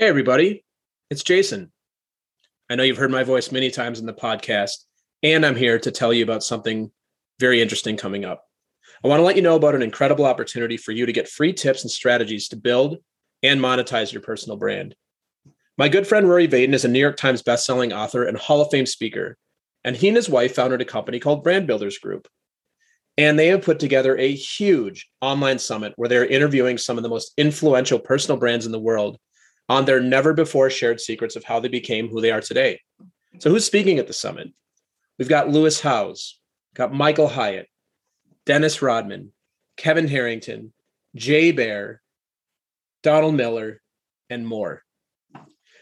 Hey, everybody. It's Jason. I know you've heard my voice many times in the podcast, and I'm here to tell you about something very interesting coming up. I want to let you know about an incredible opportunity for you to get free tips and strategies to build and monetize your personal brand. My good friend Rory Vaden is a New York Times bestselling author and Hall of Fame speaker, and he and his wife founded a company called Brand Builders Group. And they have put together a huge online summit where they're interviewing some of the most influential personal brands in the world on their never before shared secrets of how they became who they are today. So, who's speaking at the summit? We've got Lewis Howes, got Michael Hyatt, Dennis Rodman, Kevin Harrington, Jay Baer, Donald Miller, and more.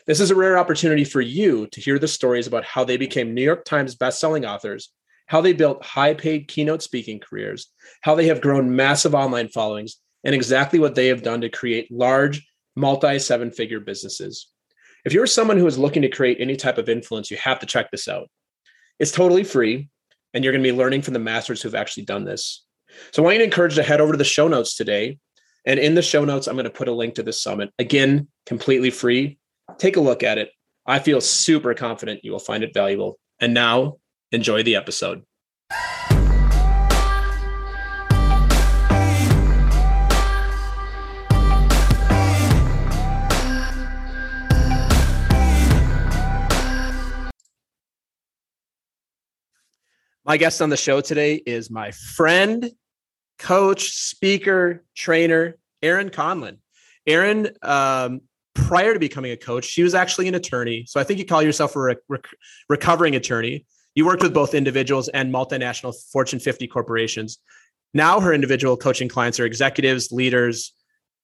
This is a rare opportunity for you to hear the stories about how they became New York Times bestselling authors, how they built high paid keynote speaking careers, how they have grown massive online followings, and exactly what they have done to create large multi seven figure businesses. If you're someone who is looking to create any type of influence, you have to check this out. It's totally free, and you're going to be learning from the masters who've actually done this. So I want you to encourage to head over to the show notes today. And in the show notes, I'm going to put a link to this summit. Again, completely free. Take a look at it. I feel super confident you will find it valuable. And now, enjoy the episode. My guest on the show today is my friend, coach, speaker, trainer, Erin Conlon. Erin, um, prior to becoming a coach, she was actually an attorney. So I think you call yourself a rec- recovering attorney. You worked with both individuals and multinational Fortune 50 corporations. Now her individual coaching clients are executives, leaders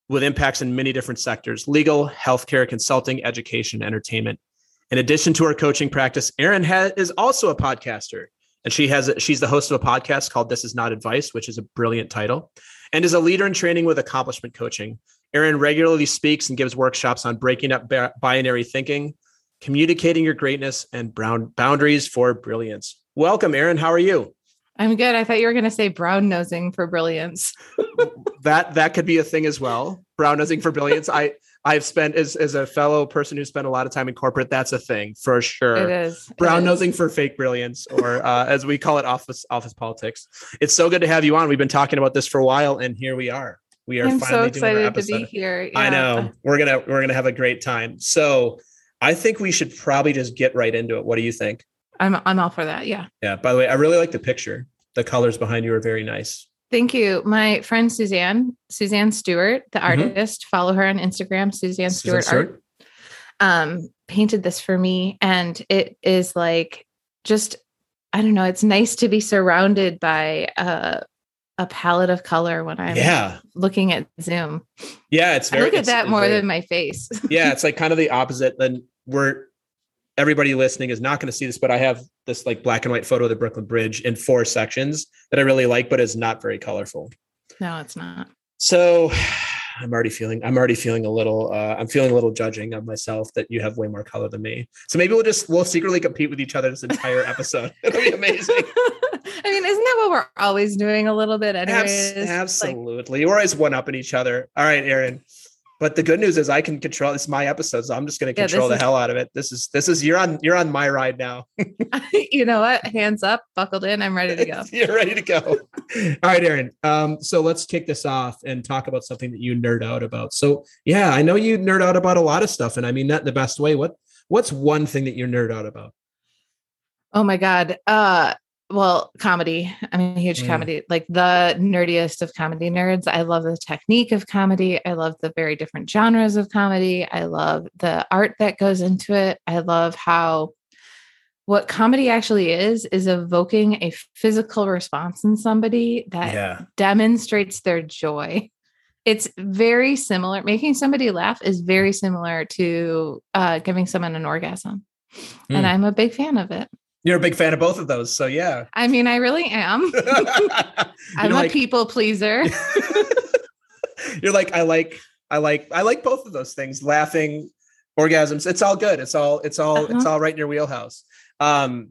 with impacts in many different sectors legal, healthcare, consulting, education, entertainment. In addition to her coaching practice, Erin is also a podcaster and she has she's the host of a podcast called This Is Not Advice, which is a brilliant title, and is a leader in training with accomplishment coaching. Erin regularly speaks and gives workshops on breaking up binary thinking, communicating your greatness, and brown boundaries for brilliance. Welcome, Erin. How are you? I'm good. I thought you were going to say brown nosing for brilliance. that that could be a thing as well. Brown nosing for brilliance. I I've spent as as a fellow person who spent a lot of time in corporate. That's a thing for sure. It is brown nosing for fake brilliance, or uh, as we call it, office office politics. It's so good to have you on. We've been talking about this for a while, and here we are. We are I'm finally so excited to be here. Yeah. I know we're gonna we're gonna have a great time. So I think we should probably just get right into it. What do you think? I'm I'm all for that. Yeah. Yeah. By the way, I really like the picture. The colors behind you are very nice. Thank you. My friend Suzanne, Suzanne Stewart, the mm-hmm. artist, follow her on Instagram, Suzanne Stewart Suzanne Art, um, painted this for me. And it is like just, I don't know, it's nice to be surrounded by a, a palette of color when I'm yeah. looking at Zoom. Yeah, it's very I look at that more very, than my face. yeah, it's like kind of the opposite. Then we're everybody listening is not going to see this, but I have this like black and white photo of the Brooklyn Bridge in four sections that I really like, but is not very colorful. No, it's not. So I'm already feeling, I'm already feeling a little, uh, I'm feeling a little judging of myself that you have way more color than me. So maybe we'll just, we'll secretly compete with each other this entire episode. It'll be amazing. I mean, isn't that what we're always doing a little bit? Anyways, absolutely. Like, we're always one up in each other. All right, Erin. But the good news is I can control this is my episode, so I'm just going to control yeah, the is, hell out of it. This is this is you're on you're on my ride now. you know what? Hands up, buckled in. I'm ready to go. you're ready to go. All right, Erin. Um, so let's kick this off and talk about something that you nerd out about. So yeah, I know you nerd out about a lot of stuff, and I mean that in the best way. What what's one thing that you nerd out about? Oh my god. Uh well, comedy. I'm a huge mm. comedy, like the nerdiest of comedy nerds. I love the technique of comedy. I love the very different genres of comedy. I love the art that goes into it. I love how what comedy actually is is evoking a physical response in somebody that yeah. demonstrates their joy. It's very similar. Making somebody laugh is very similar to uh, giving someone an orgasm. Mm. And I'm a big fan of it. You're a big fan of both of those. So yeah. I mean, I really am. I'm a people pleaser. you're like, I like, I like, I like both of those things. Laughing, orgasms. It's all good. It's all, it's all, uh-huh. it's all right in your wheelhouse. Um,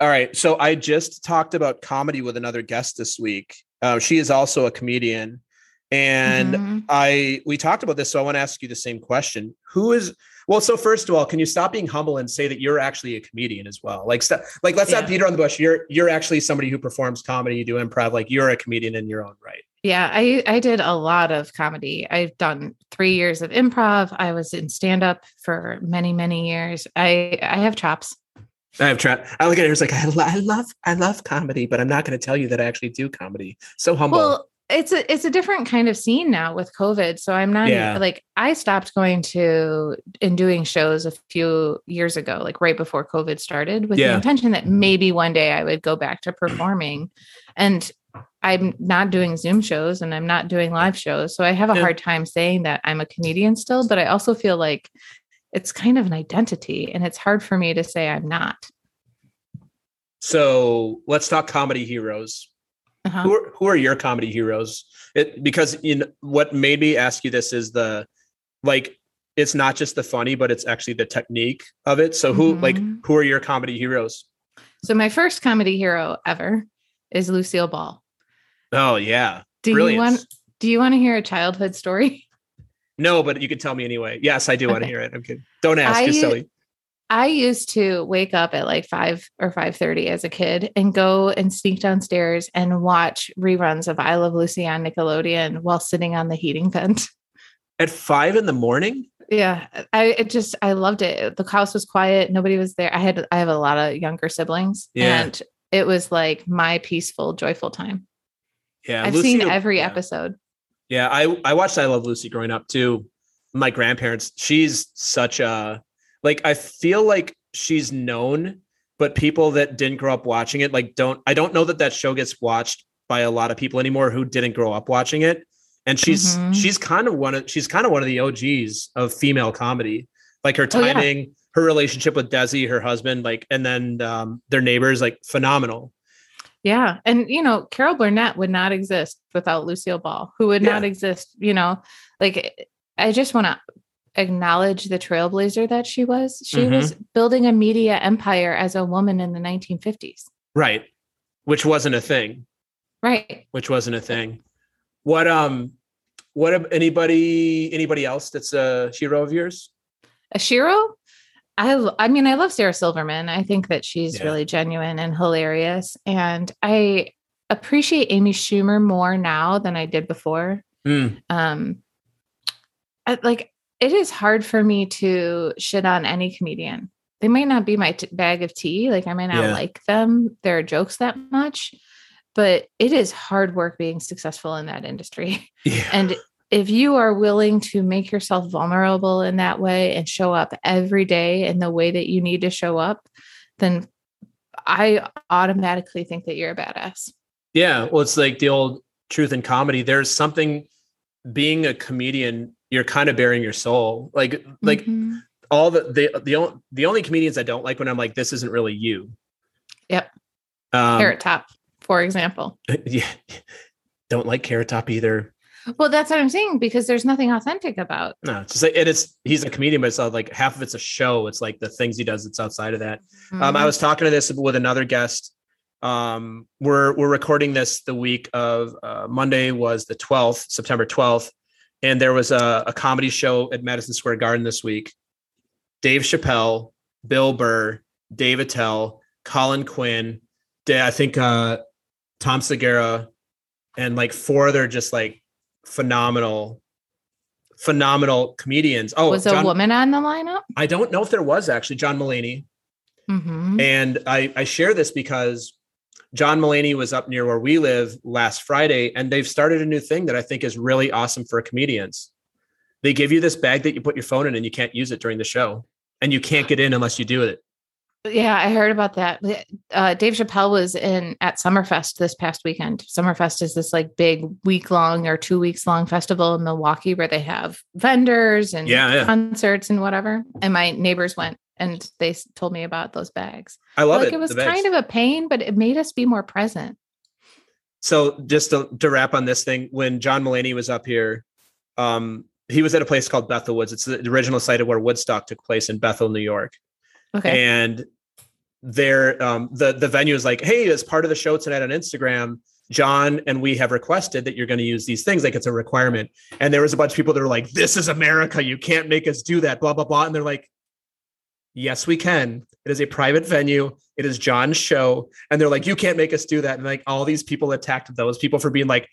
all right. So I just talked about comedy with another guest this week. Uh, she is also a comedian. And Mhm. I we talked about this, so I want to ask you the same question. Who is well? So first of all, can you stop being humble and say that you're actually a comedian as well? Like, st- like let's not Yeah. beat around the bush. You're you're actually somebody who performs comedy. You do improv. Like you're a comedian in your own right. Yeah, I I did a lot of comedy. I've done 3 years of improv. I was in stand up for many many years. I I have chops. I have tried. I look at it. It's like I, lo- I love I love comedy, but I'm not going to tell you that I actually do comedy. So humble. Well, it's a it's a different kind of scene now with COVID. So I'm not Yeah. like I stopped going to and doing shows a few years ago, like right before COVID started, with Yeah. the intention that maybe one day I would go back to performing. And I'm not doing Zoom shows and I'm not doing live shows. So I have a Yeah. hard time saying that I'm a comedian still, but I also feel like it's kind of an identity and it's hard for me to say I'm not. so let's talk comedy heroes. Uh-huh. Who are, who are your comedy heroes? It because in what made me ask you this is the like it's not just the funny, but it's actually the technique of it. So who like Mhm. who are your comedy heroes? So my first comedy hero ever is Lucille Ball. Oh yeah, Do you want do you want to hear a childhood story? no, but you can tell me anyway. Yes, I do want to hear it. I'm kidding. Don't ask. I- just silly. I used to wake up at like 5 or 5:30 as a kid and go and sneak downstairs and watch reruns of I Love Lucy on Nickelodeon while sitting on the heating vent. At five in the morning. Yeah, I it just I loved it. The house was quiet, nobody was there. I had I have a lot of younger siblings Yeah. and it was like my peaceful joyful time. Yeah, I've Lucy- seen every yeah. episode. Yeah, I I watched I Love Lucy growing up too. My grandparents, she's such a like I feel like she's known, but people that didn't grow up watching it like don't I don't know that that show gets watched by a lot of people anymore who didn't grow up watching it. And she's Mhm. she's kind of one of she's kind of one of the OGs of female comedy. Like her Oh, yeah. timing, her relationship with Desi, her husband, like and then um their neighbors like phenomenal. Yeah. And, you know, Carol Burnett would not exist without Lucille Ball, who would not exist, you know, like I just want to acknowledge the trailblazer that she was. She Mhm. was building a media empire as a woman in the 1950s. Right. Which wasn't a thing. Right. which wasn't a thing. What um what anybody anybody else that's a hero of yours? Ashiro, I mean I love Sarah Silverman. I think that she's Yeah. really genuine and hilarious and I appreciate Amy Schumer more now than I did before. Mm, um I, like it is hard for me to shit on any comedian they might not be my t- bag of tea like i might not Yeah. like them their jokes that much but it is hard work being successful in that industry yeah. and if you are willing to make yourself vulnerable in that way and show up every day in the way that you need to show up then i automatically think that you're a badass yeah. Well, it's like the old truth in comedy. There's something being a comedian, you're kind of baring your soul. Like like Mhm. all the the the only the only comedians I don't like when I'm like, this isn't really you. Yep. Um, carrot top for example yeah. Don't like Carrot Top either. Well, that's what I'm saying because there's nothing authentic about. No, it's just like, and it's he's a comedian, but it's not like half of it's a show. It's like the things he does that's outside of that. Um, I Mhm. was talking to this with another guest. Um, we're we're recording this the week of uh, Monday was the twelfth, September twelfth, and there was a, a comedy show at Madison Square Garden this week. Dave Chappelle, Bill Burr, Dave Attell, Colin Quinn, I think uh, Tom Segura, and like four other just like phenomenal, phenomenal comedians. Oh, was a woman on the lineup? I don't know if there was actually John Mulaney. Mhm. And I, I share this because John Mulaney was up near where we live last Friday, and they've started a new thing that I think is really awesome for comedians. They give you this bag that you put your phone in, and you can't use it during the show, and you can't get in unless you do it. Yeah, I heard about that. Uh, Dave Chappelle was in at Summerfest this past weekend. Summerfest is this like big week long or two weeks long festival in Milwaukee where they have vendors and Yeah, yeah. concerts and whatever. And my neighbors went and they told me about those bags. I love like it. it was kind of a pain, but it made us be more present. so just to, to wrap on this thing, when John Mulaney was up here, um, he was at a place called Bethel Woods. It's the original site of where Woodstock took place in Bethel, New York. Okay. and there um the the venue is like hey as part of the show tonight on instagram John and we have requested that you're going to use these things. Like it's a requirement. And there was a bunch of people that were like, this is America. You can't make us do that, blah, blah, blah. And they're like, yes, we can. It is a private venue. It is John's show. And they're like, you can't make us do that. And like all these people attacked those people for being like,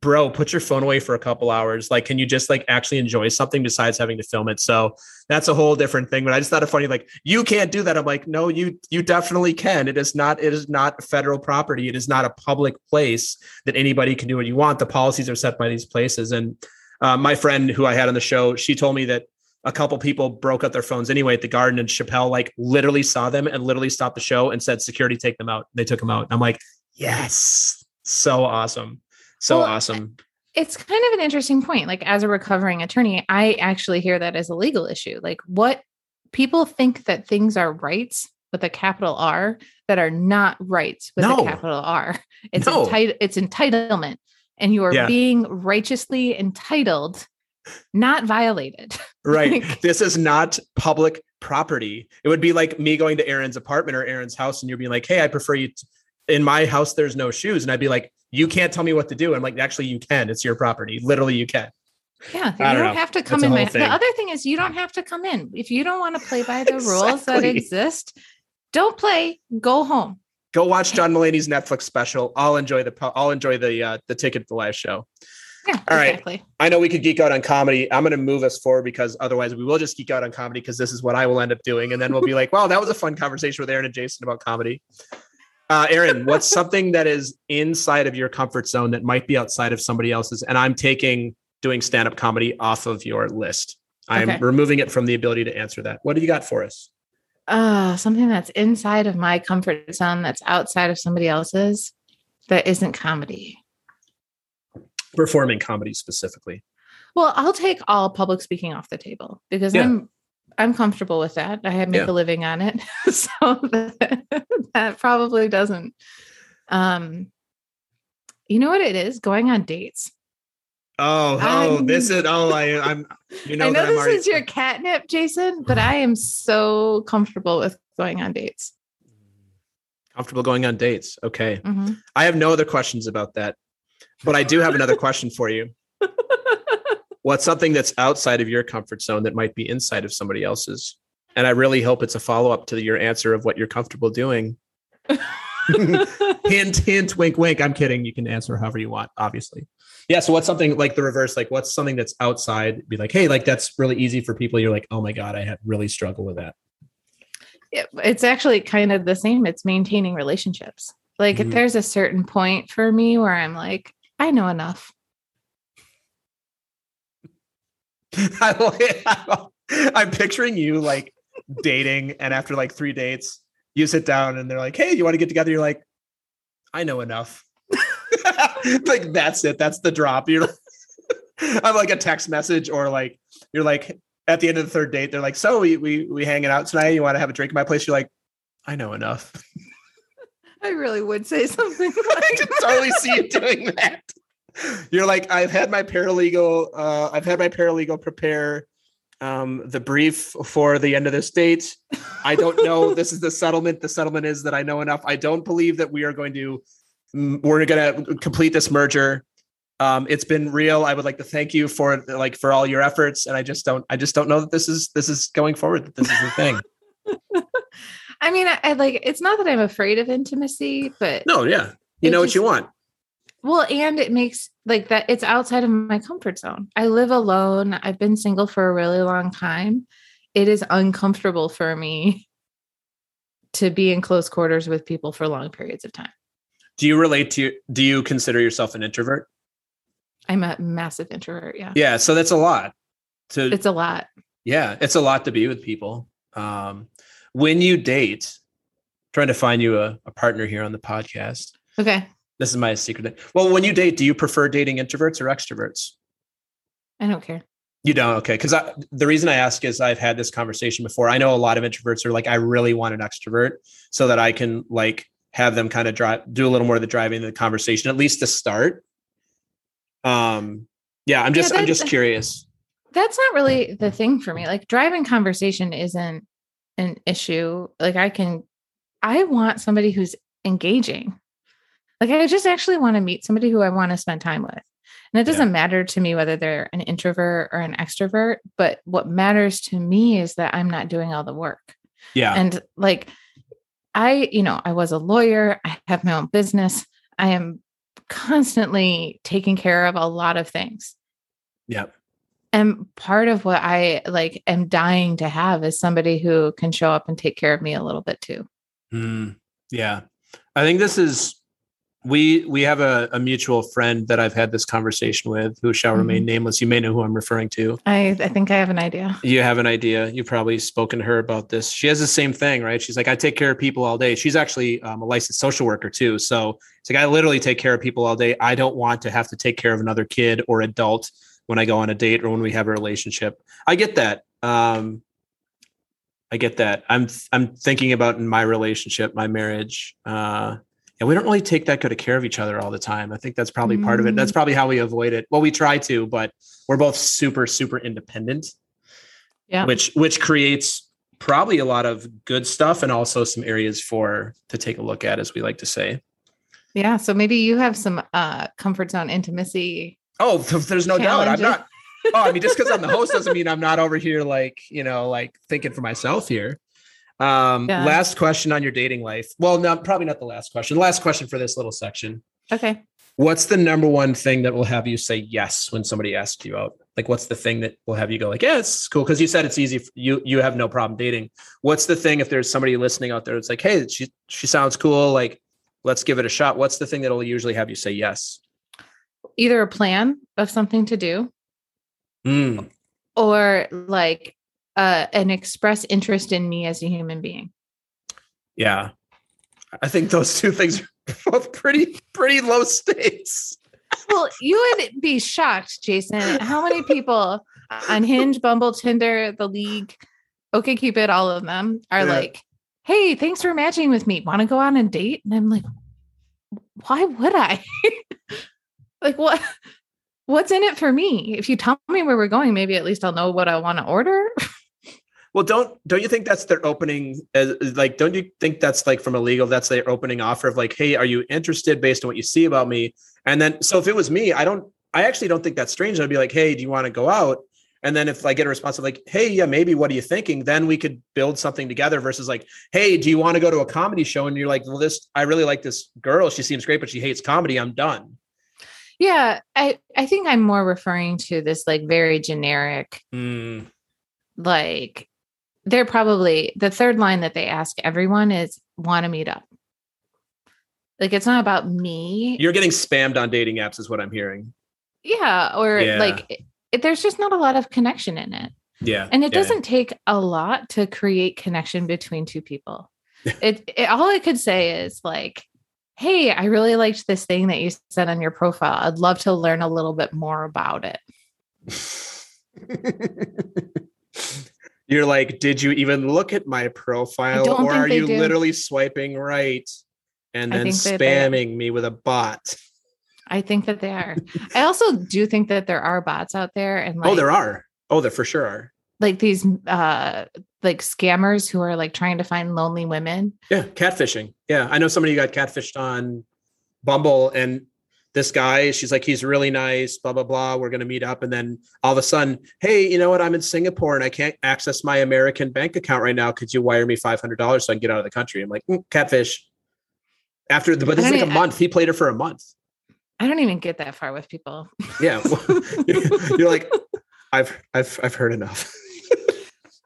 bro, put your phone away for a couple hours. Like, can you just like actually enjoy something besides having to film it? So that's a whole different thing. But I just thought it funny, like, you can't do that. I'm like, no, you you definitely can. It is not, it is not federal property. It is not a public place that anybody can do what you want. The policies are set by these places. And uh, my friend who I had on the show, she told me that a couple people broke up their phones anyway at the garden and Chappelle like literally saw them and literally stopped the show and said, security, take them out. They took them out. I'm like, yes, so awesome. So well, awesome. It's kind of an interesting point. Like, as a recovering attorney, I actually hear that as a legal issue. Like, what people think that things are rights with a capital R that are not rights with no. a capital R. It's no. enti- it's entitlement, and you are yeah. being righteously entitled, not violated. Right. like, this is not public property. It would be like me going to Erin's apartment or Erin's house, and you're being like, "Hey, I prefer you." T- in my house, there's no shoes, and I'd be like, you can't tell me what to do. I'm like, actually, you can. It's your property. Literally, you can. Yeah, you don't, don't have to come in. My, the other thing is, you don't have to come in if you don't want to play by the exactly. rules that exist. Don't play. Go home. Go watch John Mulaney's Netflix special. I'll enjoy the. I'll enjoy the uh, the ticket to the live show. Yeah, All right. Exactly. I know we could geek out on comedy. I'm going to move us forward because otherwise we will just geek out on comedy because this is what I will end up doing, and then we'll be like, "Wow, that was a fun conversation with Erin and Jason about comedy." Uh, Erin, what's something that is inside of your comfort zone that might be outside of somebody else's? And I'm taking doing stand up comedy off of your list. I'm okay. removing it from the ability to answer that. What do you got for us? Uh, something that's inside of my comfort zone that's outside of somebody else's that isn't comedy. Performing comedy specifically. Well, I'll take all public speaking off the table because yeah. I'm I'm comfortable with that. I make yeah. a living on it. so that, that probably doesn't. Um, you know what it is? Going on dates. Oh, oh, I'm, this is oh, I, I'm. You know, I know this already, is your catnip, Jason, but I am so comfortable with going on dates. Comfortable going on dates. Okay, mm-hmm. I have no other questions about that, but I do have another question for you. What's something that's outside of your comfort zone that might be inside of somebody else's? And i really hope it's a follow-up to your answer of what you're comfortable doing. Hint hint wink wink. I'm kidding. You can answer however you want obviously. Yeah so what's something like the reverse? Like what's something that's outside? Be like hey like that's really easy for people. You're like oh my god i have really struggle with that. It's actually kind of the same. It's maintaining relationships like mm-hmm. there's a certain point for me where i'm like i know enough I'm picturing you like dating, and after like three dates, you sit down and they're like, "Hey, you want to get together?" You're like, "I know enough." like that's it. That's the drop. You're like, I'm like a text message, or like you're like at the end of the third date, they're like, "So we we we hanging out tonight? You want to have a drink at my place?" You're like, "I know enough." I really would say something. Like I can totally see you doing that. You're like, I've had my paralegal, uh, I've had my paralegal prepare um, the brief for the end of this date. I don't know. this is the settlement. The settlement is that I know enough. I don't believe that we are going to we're going to complete this merger. Um, it's been real. I would like to thank you for like for all your efforts, and I just don't. I just don't know that this is this is going forward. That this is the thing. I mean, I, I, like. It's not that I'm afraid of intimacy, but no, yeah, you know just, what you want. Well, and it makes like that it's outside of my comfort zone. I live alone. I've been single for a really long time. It is uncomfortable for me to be in close quarters with people for long periods of time. Do you relate to do you consider yourself an introvert? I'm a massive introvert, yeah. Yeah, so that's a lot. To It's a lot. Yeah, it's a lot to be with people. Um when you date, trying to find you a, a partner here on the podcast. Okay. This is my secret. Well, when you date, do you prefer dating introverts or extroverts? I don't care. You don't? Okay. Because the reason I ask is I've had this conversation before. I know a lot of introverts are like, I really want an extrovert so that I can like have them kind of drive, do a little more of the driving of the conversation, at least to start. Um, yeah, I'm just, yeah, I'm just curious. That's not really the thing for me. Like driving conversation isn't an issue. Like I can, I want somebody who's engaging. Like I just actually want to meet somebody who I want to spend time with. And it doesn't yeah. matter to me whether they're an introvert or an extrovert, but what matters to me is that I'm not doing all the work. Yeah. And like I, you know, I was a lawyer, I have my own business. I am constantly taking care of a lot of things. Yeah. And part of what I like am dying to have is somebody who can show up and take care of me a little bit too. Mm, yeah. I think this is we we have a, a, mutual friend that I've had this conversation with who shall mm-hmm. remain nameless. You may know who I'm referring to. I, I think I have an idea. You have an idea. You've probably spoken to her about this. She has the same thing, right? She's like, I take care of people all day. She's actually um, a licensed social worker too. So it's like I literally take care of people all day. I don't want to have to take care of another kid or adult when I go on a date or when we have a relationship. I get that. Um, I get that. I'm I'm thinking about in my relationship, my marriage. Uh, and we don't really take that good of care of each other all the time. I think that's probably mm. part of it. That's mm. probably how we avoid it. Well, we try to, but we're both super, super independent. Yeah. Which which creates probably a lot of good stuff and also some areas for to take a look at, as we like to say. Yeah. So maybe you have some uh comfort zone intimacy. Oh, there's no doubt. I'm not oh, I mean, just because I'm the host doesn't mean I'm not over here like, you know, like thinking for myself here. Um, yeah. last question on your dating life. Well, no, probably not the last question. Last question for this little section. Okay. What's the number one thing that will have you say yes when somebody asks you out? Like, what's the thing that will have you go like, yeah, it's cool because you said it's easy. For you you have no problem dating. What's the thing if there's somebody listening out there? It's like, hey, she she sounds cool. Like, let's give it a shot. What's the thing that'll usually have you say yes? Either a plan of something to do, mm. or like uh, an express interest in me as a human being. Yeah. I think those two things are both pretty, pretty low stakes. well, you would be shocked, Jason, how many people on Hinge, Bumble, Tinder, the League, OK Cupid, all of them are yeah. like, "Hey, thanks for matching with me. Want to go on a date?" And I'm like, "Why would I? like what? What's in it for me? If you tell me where we're going, maybe at least I'll know what I want to order." Well, don't don't you think that's their opening? Uh, like, don't you think that's like from a legal? That's their opening offer of like, hey, are you interested based on what you see about me? And then, so if it was me, I don't, I actually don't think that's strange. I'd be like, hey, do you want to go out? And then if I get a response of like, hey, yeah, maybe what are you thinking? Then we could build something together versus like, hey, do you want to go to a comedy show? And you're like, well, this, I really like this girl. She seems great, but she hates comedy. I'm done. Yeah. I, I think I'm more referring to this like very generic, mm. like they're probably the third line that they ask everyone is want to meet up. Like it's not about me. You're getting spammed on dating apps, is what I'm hearing. Yeah. Or yeah. like it, there's just not a lot of connection in it. Yeah. And it yeah. doesn't take a lot to create connection between two people. it, it all I could say is like, hey, I really liked this thing that you said on your profile. I'd love to learn a little bit more about it. you're like, did you even look at my profile or are you do. literally swiping right and then spamming me with a bot? I think that they are. I also do think that there are bots out there and like, Oh, there are. Oh, there for sure are. Like these uh like scammers who are like trying to find lonely women. Yeah, catfishing. Yeah, I know somebody who got catfished on Bumble and this guy, she's like, he's really nice, blah, blah, blah. We're going to meet up. And then all of a sudden, hey, you know what? I'm in Singapore and I can't access my American bank account right now. Could you wire me $500 so I can get out of the country? I'm like, mm, catfish. After the, but this is like a month. He played her for a month. I don't even get that far with people. Yeah. You're like, I've, I've, I've heard enough.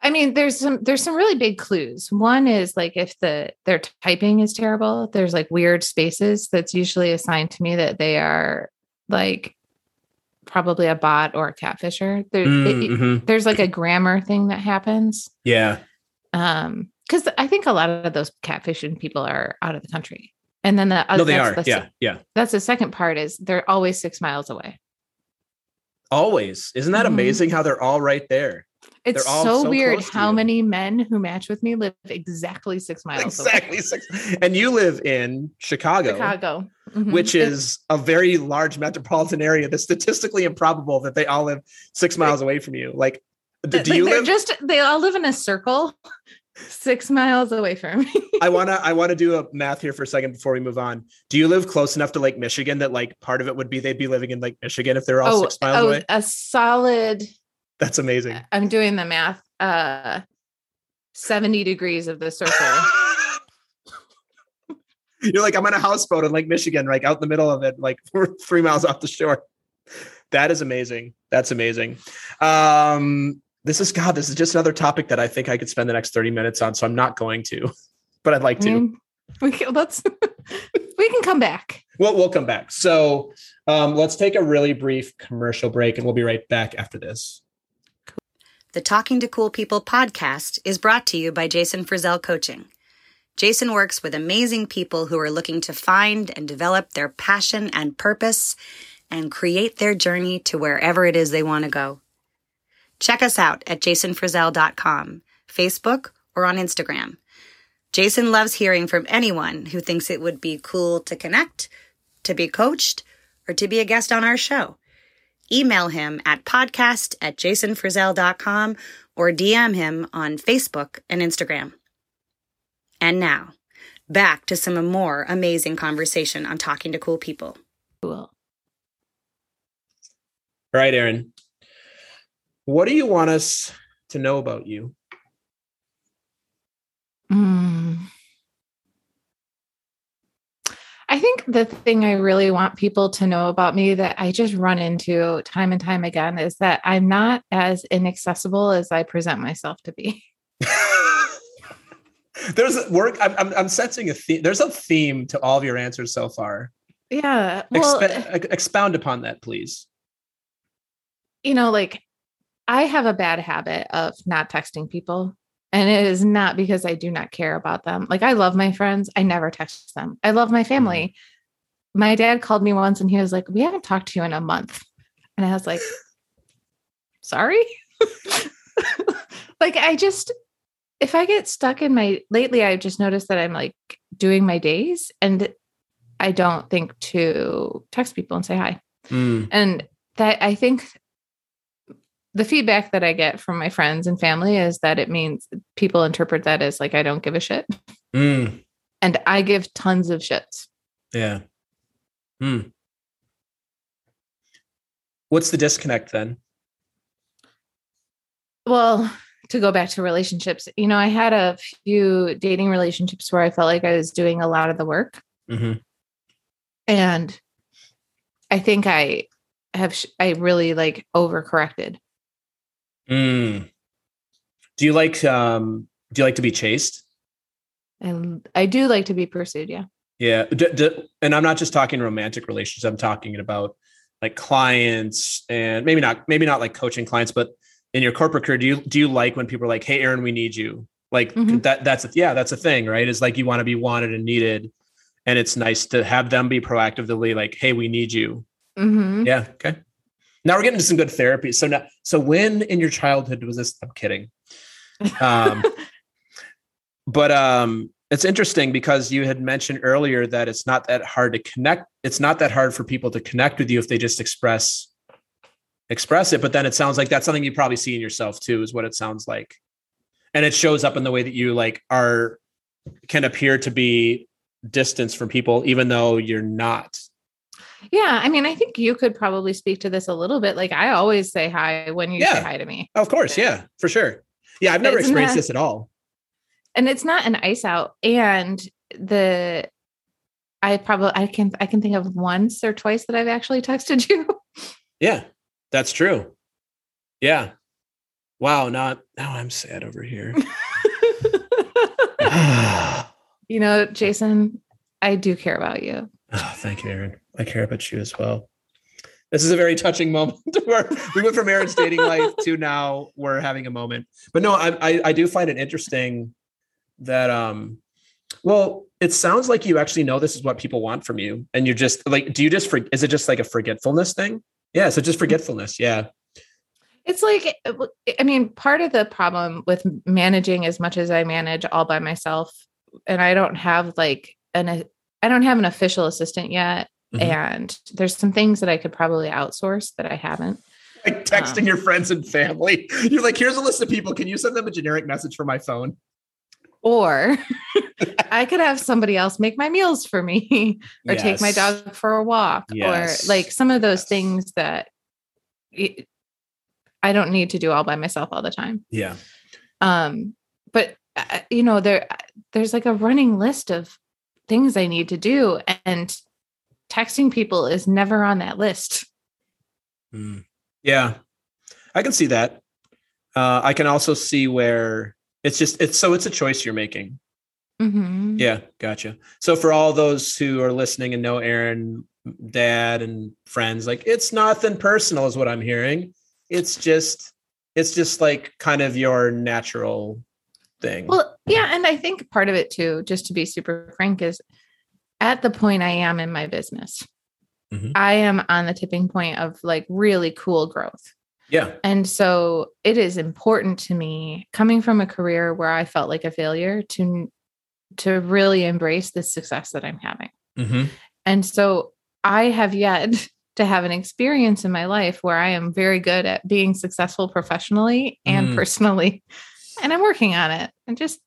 I mean, there's some there's some really big clues. One is like if the their typing is terrible, there's like weird spaces that's usually assigned to me that they are like probably a bot or a catfisher. There, mm, it, mm-hmm. there's like a grammar thing that happens. Yeah. Um, because I think a lot of those catfishing people are out of the country. And then the no, they are. The, yeah, yeah. That's the second part is they're always six miles away. Always, isn't that mm-hmm. amazing? How they're all right there. It's so, so, weird how many men who match with me live exactly six miles away. exactly away. six and you live in chicago chicago mm-hmm. which is a very large metropolitan area that's statistically improbable that they all live six miles away from you like do, do you live just they all live in a circle six miles away from me. I wanna I wanna do a math here for a second before we move on. Do you live close enough to Lake Michigan that like part of it would be they'd be living in Lake Michigan if they're all oh, six miles oh, away? a solid. That's amazing. I'm doing the math. Uh, seventy degrees of the circle. You're like, I'm on a houseboat in Lake Michigan, like out in the middle of it, like we're three miles off the shore. That is amazing. That's amazing. Um, this is God, this is just another topic that I think I could spend the next 30 minutes on. So I'm not going to, but I'd like to. mean, we can, let's we can come back. We'll, we'll come back. So um, let's take a really brief commercial break and we'll be right back after this. The Talking to Cool People podcast is brought to you by Jason Frazell Coaching. Jason works with amazing people who are looking to find and develop their passion and purpose and create their journey to wherever it is they want to go. Check us out at jasonfrazell.com, Facebook, or on Instagram. Jason loves hearing from anyone who thinks it would be cool to connect, to be coached, or to be a guest on our show. Email him at podcast at jasonfrazell.com or DM him on Facebook and Instagram. And now, back to some more amazing conversation on talking to cool people. Cool. All right, Erin. What do you want us to know about you? Mm. I think the thing I really want people to know about me that I just run into time and time again is that I'm not as inaccessible as I present myself to be. There's a work. I'm, I'm, I'm sensing a theme. There's a theme to all of your answers so far. Yeah. Well, Expe- expound upon that, please. you know, like I have a bad habit of not texting people. And it is not because I do not care about them. Like I love my friends. I never text them. I love my family. My dad called me once and he was like, We haven't talked to you in a month. And I was like, Sorry. like I just if I get stuck in my lately, I've just noticed that I'm like doing my days and I don't think to text people and say hi. Mm. And that I think the feedback that I get from my friends and family is that it means people interpret that as like I don't give a shit. Mm. And I give tons of shits. Yeah. Mm. What's the disconnect then? Well, to go back to relationships, you know, I had a few dating relationships where I felt like I was doing a lot of the work. Mm-hmm. And I think I have, sh- I really like overcorrected. Mm. Do you like um do you like to be chased? And I do like to be pursued. Yeah. Yeah. D- d- and I'm not just talking romantic relationships. I'm talking about like clients and maybe not maybe not like coaching clients, but in your corporate career, do you do you like when people are like, "Hey, Erin, we need you"? Like Mhm. that. That's a, yeah, that's a thing, right? Is like you want to be wanted and needed, and it's nice to have them be proactively like, "Hey, we need you." Mm-hmm. Yeah. Okay. Now we're getting to some good therapy. So now, so when in your childhood was this? I'm kidding. Um, but um, it's interesting because you had mentioned earlier that it's not that hard to connect. It's not that hard for people to connect with you if they just express express it. But then it sounds like that's something you probably see in yourself too, is what it sounds like, and it shows up in the way that you like are can appear to be distance from people, even though you're not. Yeah, I mean, I think you could probably speak to this a little bit. Like I always say hi when you say hi to me. Of course, yeah, for sure. Yeah, I've never Isn't experienced that- this at all. And it's not an ice out. And the I probably I can I can think of once or twice that I've actually texted you. Yeah, that's true. Yeah. Wow. Not now. I'm sad over here. oh, you know, Jason, I do care about you. Oh, thank you, Erin. I care about you as well. This is a very touching moment where we went from Erin's dating life to now we're having a moment. But no, I, I I do find it interesting that um well it sounds like you actually know this is what people want from you and you're just like do you just for is it just like a forgetfulness thing yeah so just forgetfulness yeah It's like I mean, part of the problem with managing as much as I manage all by myself, and I don't have like an I don't have an official assistant yet. Mhm. And there's some things that I could probably outsource that I haven't. like texting Um, your friends and family you're like here's a list of people can you send them a generic message for my phone or I could have somebody else make my meals for me or yes. take my dog for a walk yes. or like some of those yes. things that it, I don't need to do all by myself all the time. Yeah. Um but uh, you know there there's like a running list of things I need to do and texting people is never on that list. Mm. Yeah. I can see that. Uh, I can also see where it's just it's so it's a choice you're making. Mm-hmm. Yeah, gotcha. So for all those who are listening and know Erin, dad, and friends, like it's nothing personal, is what I'm hearing. It's just it's just like kind of your natural thing. Well, yeah, and I think part of it too, just to be super frank, is at the point I am in my business. Mm-hmm. I am on the tipping point of like really cool growth. Yeah. And so it is important to me coming from a career where I felt like a failure to to really embrace the success that I'm having. Mm-hmm. And so I have yet to have an experience in my life where I am very good at being successful professionally and mm. personally. And I'm working on it. And just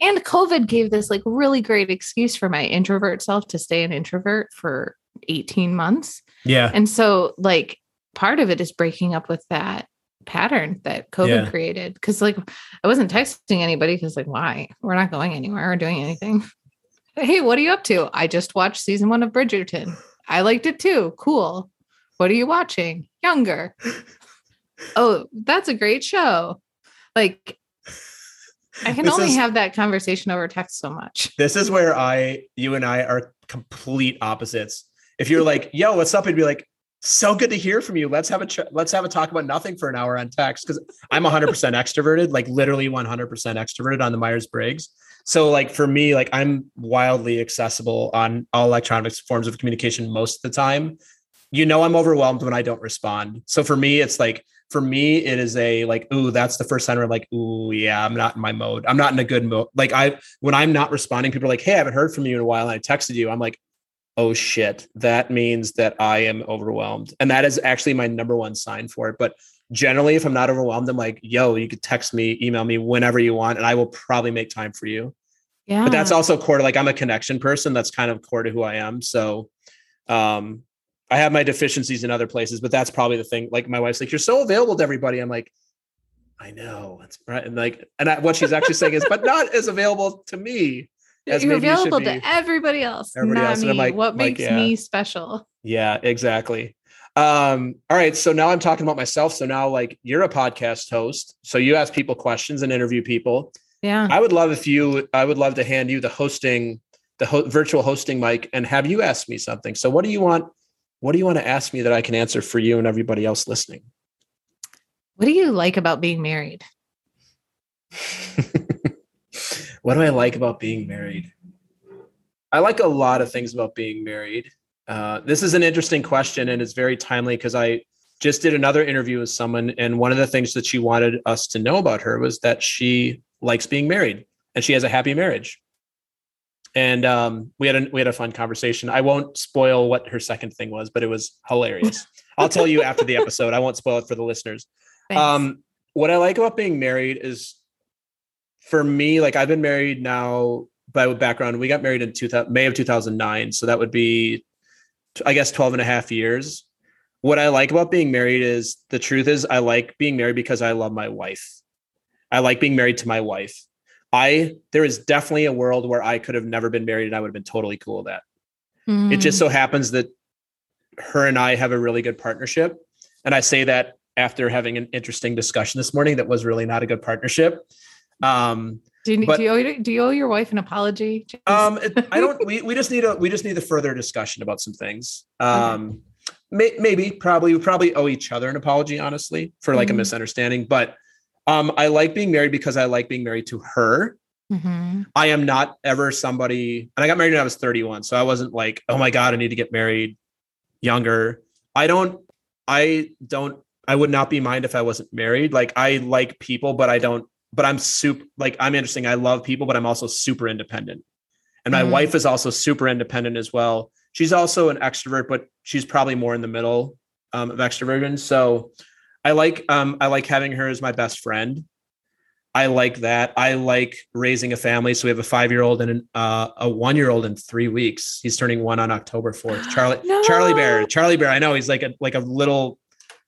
and COVID gave this like really great excuse for my introvert self to stay an introvert for 18 months. Yeah. And so like part of it is breaking up with that pattern that COVID yeah. created. Cause like I wasn't texting anybody because like, why? We're not going anywhere or doing anything. hey, what are you up to? I just watched season one of Bridgerton. I liked it too. Cool. What are you watching? Younger. oh, that's a great show. Like I can this only is, have that conversation over text so much. This is where I, you and I are complete opposites. If you're like, yo, what's up? I'd be like, so good to hear from you. Let's have a ch- let's have a talk about nothing for an hour on text because I'm 100% extroverted, like literally 100% extroverted on the Myers Briggs. So like for me, like I'm wildly accessible on all electronic forms of communication most of the time. You know, I'm overwhelmed when I don't respond. So for me, it's like for me, it is a like, ooh, that's the first time I'm like, ooh, yeah, I'm not in my mode. I'm not in a good mode. Like I when I'm not responding, people are like, hey, I haven't heard from you in a while. And I texted you. I'm like, oh shit, that means that I am overwhelmed. And that is actually my number one sign for it. But generally, if I'm not overwhelmed, I'm like, yo, you could text me, email me whenever you want, and I will probably make time for you. Yeah. But that's also core to like I'm a connection person. That's kind of core to who I am. So um I have my deficiencies in other places, but that's probably the thing. Like my wife's like, you're so available to everybody. I'm like, I know. That's right. And like, and I, what she's actually saying is, but not as available to me as You're available you to everybody else. Everybody else. Me. Like, what makes like, yeah. me special? Yeah, exactly. Um, all right. So now I'm talking about myself. So now, like, you're a podcast host. So you ask people questions and interview people. Yeah. I would love if you, I would love to hand you the hosting, the ho- virtual hosting mic and have you ask me something. So what do you want? What do you want to ask me that I can answer for you and everybody else listening? What do you like about being married? what do I like about being married? I like a lot of things about being married. Uh, this is an interesting question and it's very timely because I just did another interview with someone, and one of the things that she wanted us to know about her was that she likes being married and she has a happy marriage. And um, we had a we had a fun conversation. I won't spoil what her second thing was, but it was hilarious. I'll tell you after the episode. I won't spoil it for the listeners. Um, what I like about being married is for me, like I've been married now by background, we got married in 2000, May of 2009. So that would be, I guess, 12 and a half years. What I like about being married is the truth is I like being married because I love my wife. I like being married to my wife. I, there is definitely a world where I could have never been married and I would have been totally cool with that. Mm. It just so happens that her and I have a really good partnership. And I say that after having an interesting discussion this morning that was really not a good partnership. Um, do you, but, do you, owe, do you owe your wife an apology? Um, it, I don't. We, we just need a we just need a further discussion about some things. Um, okay. may, maybe probably we probably owe each other an apology, honestly, for like mm-hmm. a misunderstanding. But um, I like being married because I like being married to her. Mm-hmm. I am not ever somebody, and I got married when I was 31, so I wasn't like, oh my god, I need to get married younger. I don't. I don't. I would not be mind if I wasn't married. Like I like people, but I don't but I'm super like I'm interesting. I love people, but I'm also super independent. And my mm. wife is also super independent as well. She's also an extrovert, but she's probably more in the middle um, of extroversion. So I like um, I like having her as my best friend. I like that. I like raising a family. So we have a five year old and an, uh, a one year old in three weeks. He's turning one on October fourth. Charlie No. Charlie Bear. Charlie Bear. I know he's like a like a little,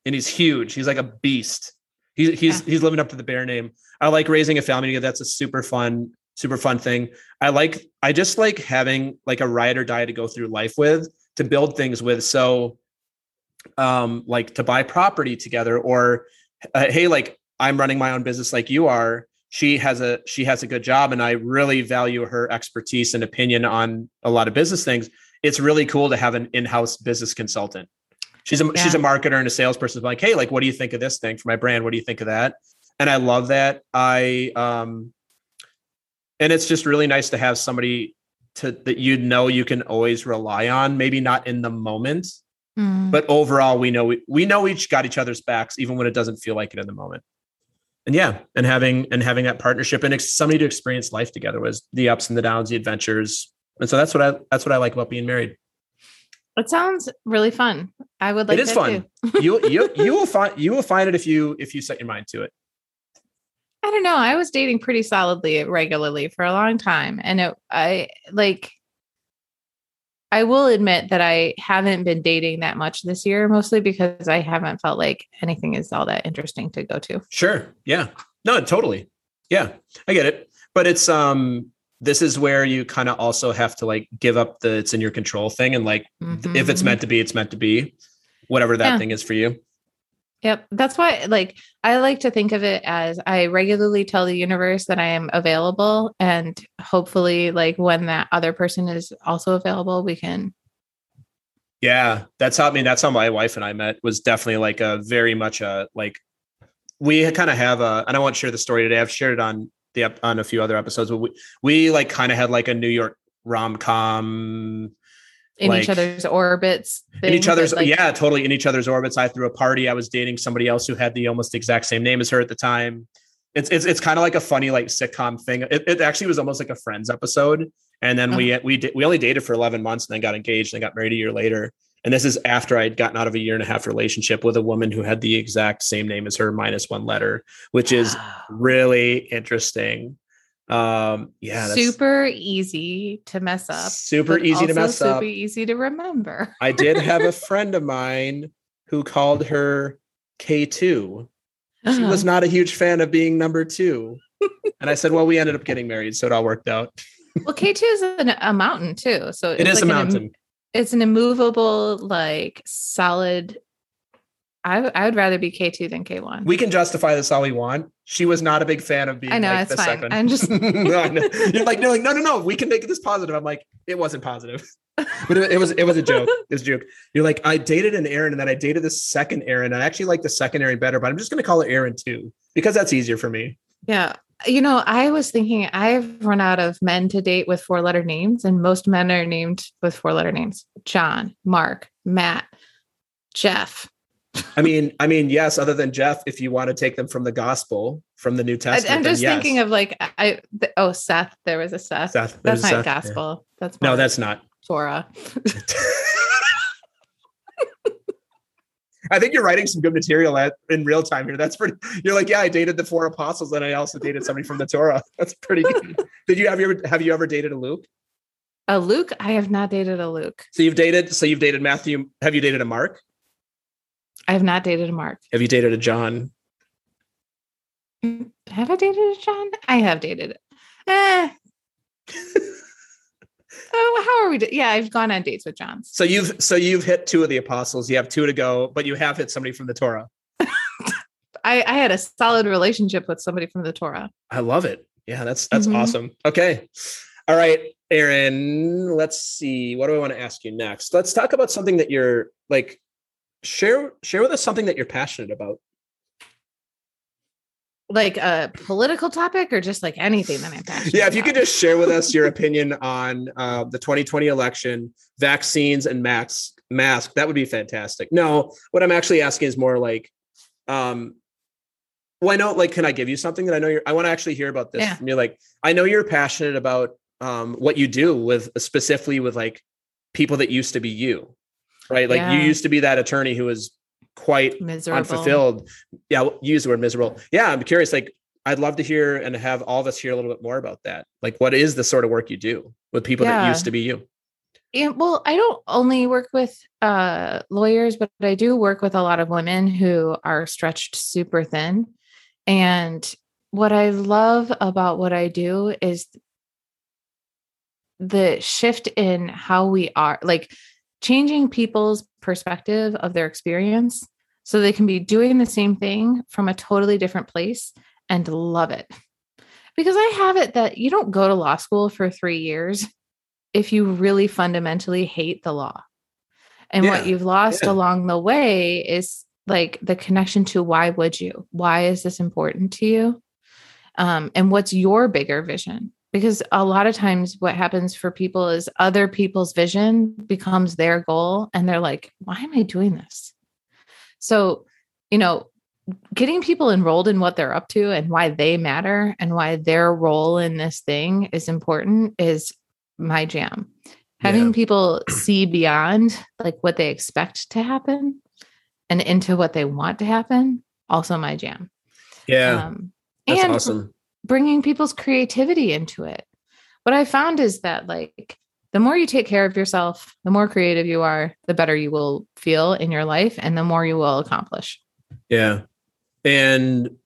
and he's huge. He's like a beast. He's he's Yeah. he's living up to the bear name. I like raising a family. That's a super fun super fun thing. I like I just like having like a ride or die to go through life with to build things with. So um like to buy property together or uh, hey like I'm running my own business like you are. She has a she has a good job and I really value her expertise and opinion on a lot of business things. It's really cool to have an in-house business consultant. She's a she's a marketer and a salesperson. Like, hey, like, what do you think of this thing for my brand? What do you think of that? And I love that. I um, and it's just really nice to have somebody to that you know you can always rely on. Maybe not in the moment, Mm. but overall, we know we, we know each got each other's backs, even when it doesn't feel like it in the moment. And yeah, and having and having that partnership and ex- somebody to experience life together was the ups and the downs, the adventures. And so that's what I that's what I like about being married. it sounds really fun. I would like it is fun. you you you will find you will find it if you if you set your mind to it. I don't know. I was dating pretty solidly regularly for a long time. And it, I like, I will admit that I haven't been dating that much this year, mostly because I haven't felt like anything is all that interesting to go to. Sure. Yeah. No, totally. Yeah. I get it. But it's um this is where you kind of also have to like give up the it's in your control thing and like if it's Mhm. meant to be, it's meant to be. Whatever that Yeah. thing is for you. Yep. That's why, like, I like to think of it as I regularly tell the universe that I am available. And hopefully, like, when that other person is also available, we can. Yeah. That's how I mean that's how my wife and I met was definitely like a very much a like we kind of have a and I won't share the story today. I've shared it on the on a few other episodes, but we we like kind of had like a New York rom com In Like- each other's orbits. in each other's like, yeah totally in each other's orbits. I threw a party i was dating somebody else who had the almost exact same name as her at the time. It's it's, it's kind of like a funny like sitcom thing. It, it actually was almost like a friends episode and then we uh-huh. we did we only dated for 11 months and then got engaged and got married a year later. And this is after i'd gotten out of a year and a half relationship with a woman who had the exact same name as her minus one letter which is really interesting um yeah that's super easy to mess up. super easy to mess super up Super easy to remember. I did have a friend of mine who called her K2. She Uh-huh. was not a huge fan of being number two. And I said, well, we ended up getting married, so it all worked out. well, K2 is an, a mountain too. So It is a like an im- mountain. it's an immovable, like solid. I, w- I would rather be K2 than K1. We can justify this all we want. She was not a big fan of being I know, like it's the fine. second. I'm just- No. You're like, no, like, no, no, no. We can make this positive. I'm like, it wasn't positive. But it, it was it was a joke. It was a joke. You're like, I dated an Erin and then I dated the second Erin. I actually like the second Erin better, but I'm just gonna call her Erin too, because that's easier for me. Yeah. You know, I was thinking I've run out of men to date with four letter names, and most men are named with four letter names John, Mark, Matt, Jeff. I mean, I mean, yes. Other than Jeff, if you want to take them from the gospel, from the New Testament, I, am just yes. thinking of like, I, th- oh, Seth. There was a Seth. Seth. That's not Seth, yeah. gospel. That's No, that's not. Torah. I think you're writing some good material at, in real time here. That's pretty. You're like, yeah, I dated the four apostles, and I also dated somebody from the Torah. That's pretty good. Did you have you ever have you ever dated a Luke? A Luke. I have not dated a Luke. So you've dated. So you've dated Matthew. Have you dated a Mark? I have not dated a Mark. Have you dated a John? Have I dated a John? I have dated. Eh. oh, how are we? yeah, I've gone on dates with Johns. So you've so you've hit two of the apostles. You have two to go, but you have hit somebody from the Torah. I, I had a solid relationship with somebody from the Torah. I love it. Yeah, that's that's Mhm. awesome. Okay. All right, Erin, let's see. What do I want to ask you next? Let's talk about something that you're like share share with us something that you're passionate about. Like a political topic or just like anything that I'm passionate Yeah, if you about? could just share with us your opinion on uh, the 2020 election, vaccines and mask mask, that would be fantastic. No, what I'm actually asking is more like um well, I know, like, can I give you something that I know you're, I want to actually hear about this Yeah. from you. Like, I know you're passionate about um, what you do with specifically with like people that used to be you, right? Like, you used to be that attorney who was quite miserable. unfulfilled. Yeah, use the word miserable. Yeah, I'm curious. Like, I'd love to hear and have all of us hear a little bit more about that. Like, what is the sort of work you do with people that used to be you? Yeah, well, I don't only work with uh, lawyers, but I do work with a lot of women who are stretched super thin. And what I love about what I do is the shift in how we are, like changing people's perspective of their experience so they can be doing the same thing from a totally different place and love it. Because I have it that you don't go to law school for three years if you really fundamentally hate the law. And what you've lost yeah. along the way is like the connection to why would you? Why is this important to you? Um, and what's your bigger vision? Because a lot of times, what happens for people is other people's vision becomes their goal, and they're like, why am I doing this? So, you know, getting people enrolled in what they're up to and why they matter and why their role in this thing is important is my jam. Having Yeah. people see beyond like what they expect to happen and into what they want to happen, also my jam. Yeah, Um, that's and awesome. Bringing people's creativity into it. What I found is that like the more you take care of yourself, the more creative you are, the better you will feel in your life and the more you will accomplish. Yeah. And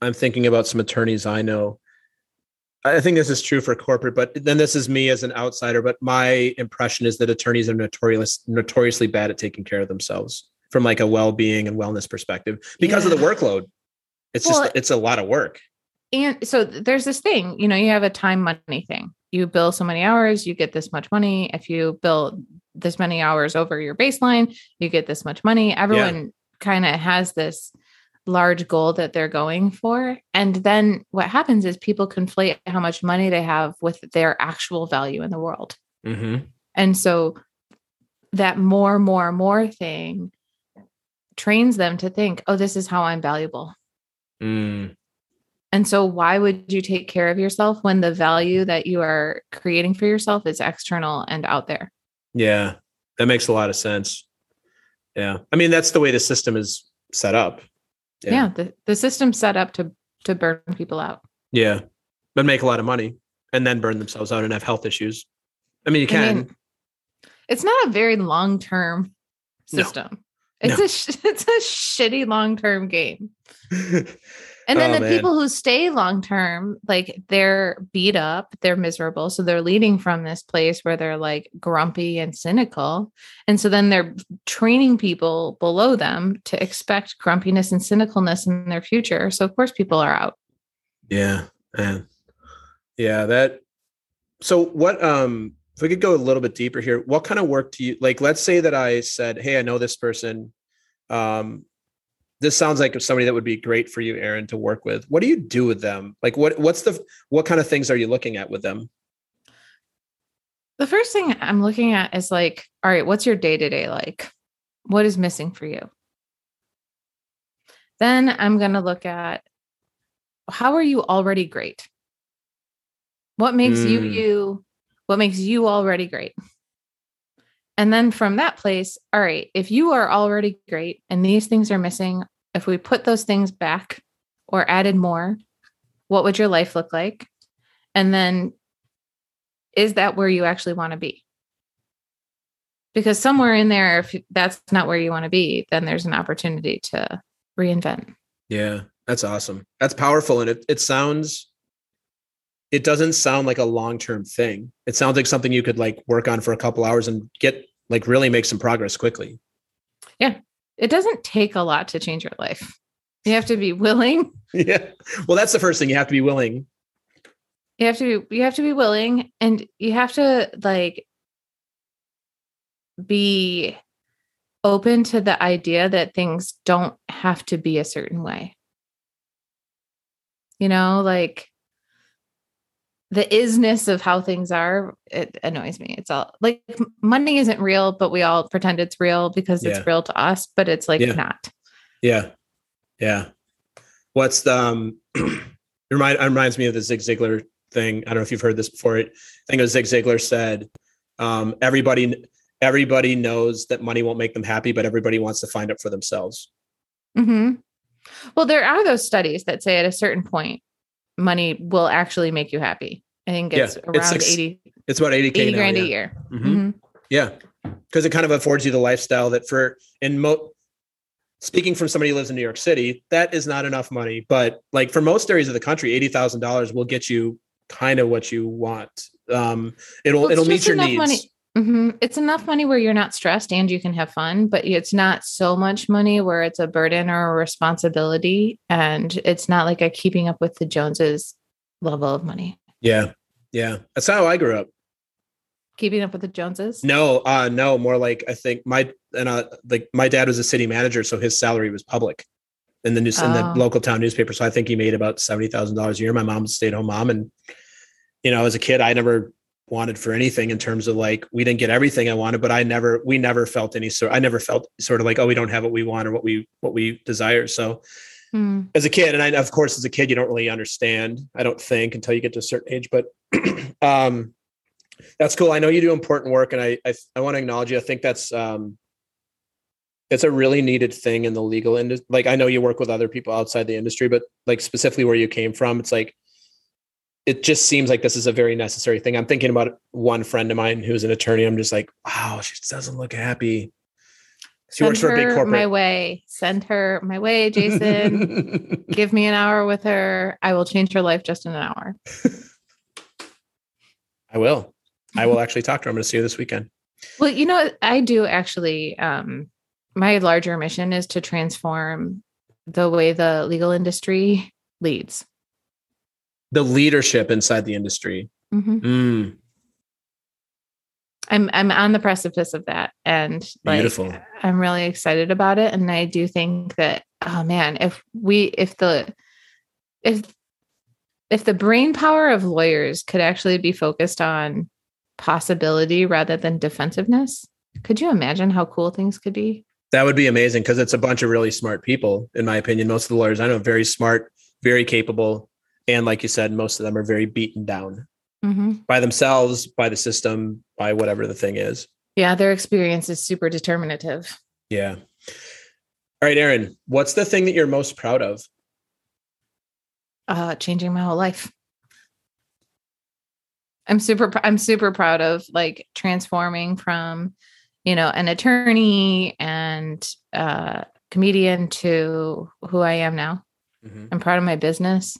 I'm thinking about some attorneys I know. I think this is true for corporate, but then this is me as an outsider. But my impression is that attorneys are notorious, notoriously bad at taking care of themselves from like a well-being and wellness perspective because of the workload. It's Well, just it's a lot of work. And so there's this thing, you know, you have a time money thing. You bill so many hours, you get this much money. If you bill this many hours over your baseline, you get this much money. Everyone kind of has this large goal that they're going for. And then what happens is people conflate how much money they have with their actual value in the world. Mm-hmm. And so that more, more, more thing trains them to think, oh, this is how I'm valuable. Mm. And so, why would you take care of yourself when the value that you are creating for yourself is external and out there? Yeah, that makes a lot of sense. Yeah, I mean that's the way the system is set up. Yeah, the, the system's set up to to burn people out. Yeah. But make a lot of money and then burn themselves out and have health issues. I mean, you I can. mean, it's not a very long term No. system. It's No. a sh- it's a shitty long term game. And then Oh, the man. people who stay long term, like they're beat up, they're miserable. So they're leading from this place where they're like grumpy and cynical. And so then they're training people below them to expect grumpiness and cynicalness in their future. So of course people are out. yeah, man. Yeah, that. So what? Um, if we could go a little bit deeper here, what kind of work do you like? Let's say that I said, "Hey, I know this person. Um, this sounds like somebody that would be great for you, Erin, to work with. What do you do with them? Like, what? What's the? What kind of things are you looking at with them? The first thing I'm looking at is like, all right, what's your day to day like? What is missing for you? Then I'm going to look at how are you already great? What makes you Mm. you? What makes you already great? And then from that place, all right, if you are already great and these things are missing, if we put those things back or added more, what would your life look like? And then is that where you actually want to be? Because somewhere in there, if that's not where you want to be, then there's an opportunity to reinvent. Yeah, that's awesome. That's powerful. And it, it sounds, it doesn't sound like a long term thing. It sounds like something you could like work on for a couple hours and get like really make some progress quickly. Yeah. It doesn't take a lot to change your life. You have to be willing. yeah. Well, that's the first thing. You have to be willing. You have to you have to be willing and you have to like be open to the idea that things don't have to be a certain way. You know, like the isness of how things are, it annoys me. It's all like money isn't real, but we all pretend it's real because Yeah. it's real to us, but it's like Yeah. not. Yeah. Yeah. What's the, um, it remind, it reminds me of the Zig Ziglar thing. I don't know if you've heard this before. I think it was Zig Ziglar said, um, everybody, everybody knows that money won't make them happy, but everybody wants to find it for themselves. mm-hmm. Well, there are those studies that say at a certain point, money will actually make you happy. I think Yeah, it's it's around 80, It's about 80K 80 now, grand yeah. a year. Mhm. Mhm. Yeah. Because it kind of affords you the lifestyle that for in mo speaking from somebody who lives in New York City, that is not enough money. But like for most areas of the country, eighty thousand dollars will get you kind of what you want. Um it'll Well, it'll meet your needs. money. Mhm. It's enough money where you're not stressed and you can have fun, but it's not so much money where it's a burden or a responsibility. And it's not like a keeping up with the Joneses level of money. Yeah. Yeah. That's how I grew up. Keeping up with the Joneses. No, uh no, more like I think my and uh like my dad was a city manager, so his salary was public in the news in the Oh. local town newspaper. So I think he made about seventy thousand dollars a year. My mom's a stay-at-home mom and you know, as a kid, I never wanted for anything in terms of like we didn't get everything I wanted, but I never we never felt any sort I never felt sort of like, oh, we don't have what we want or what we what we desire. So Hmm. as a kid, and I of course as a kid, you don't really understand, I don't think, until you get to a certain age. But um that's cool. I know you do important work, and I I, I want to acknowledge you. I think that's um it's a really needed thing in the legal industry. Like I know you work with other people outside the industry, but like specifically where you came from, it's like it just seems like this is a very necessary thing. I'm thinking about one friend of mine who's an attorney. I'm just like, wow, she doesn't look happy. She Send works for a big corporate. my way. Send her my way, Jason. Give me an hour with her. I will change her life just in an hour. I will. I will actually talk to her. I'm going to see her this weekend. Well, you know, I do actually. Um, my larger mission is to transform the way the legal industry leads. The leadership inside the industry. Mhm. Mm, I'm I'm on the precipice of that, and like, Beautiful. I'm really excited about it. And I do think that, oh man, if we if the if if the brain power of lawyers could actually be focused on possibility rather than defensiveness, could you imagine how cool things could be? that would be amazing because it's a bunch of really smart people, in my opinion. Most of the lawyers I know very smart, very capable. And like you said, most of them are very beaten down Mhm. by themselves, by the system, by whatever the thing is. Yeah, their experience is super determinative. Yeah. All right, Erin, what's the thing that you're most proud of? uh changing my whole life i'm super i'm super proud of like transforming from you know an attorney and uh comedian to who i am now Mhm. i'm proud of my business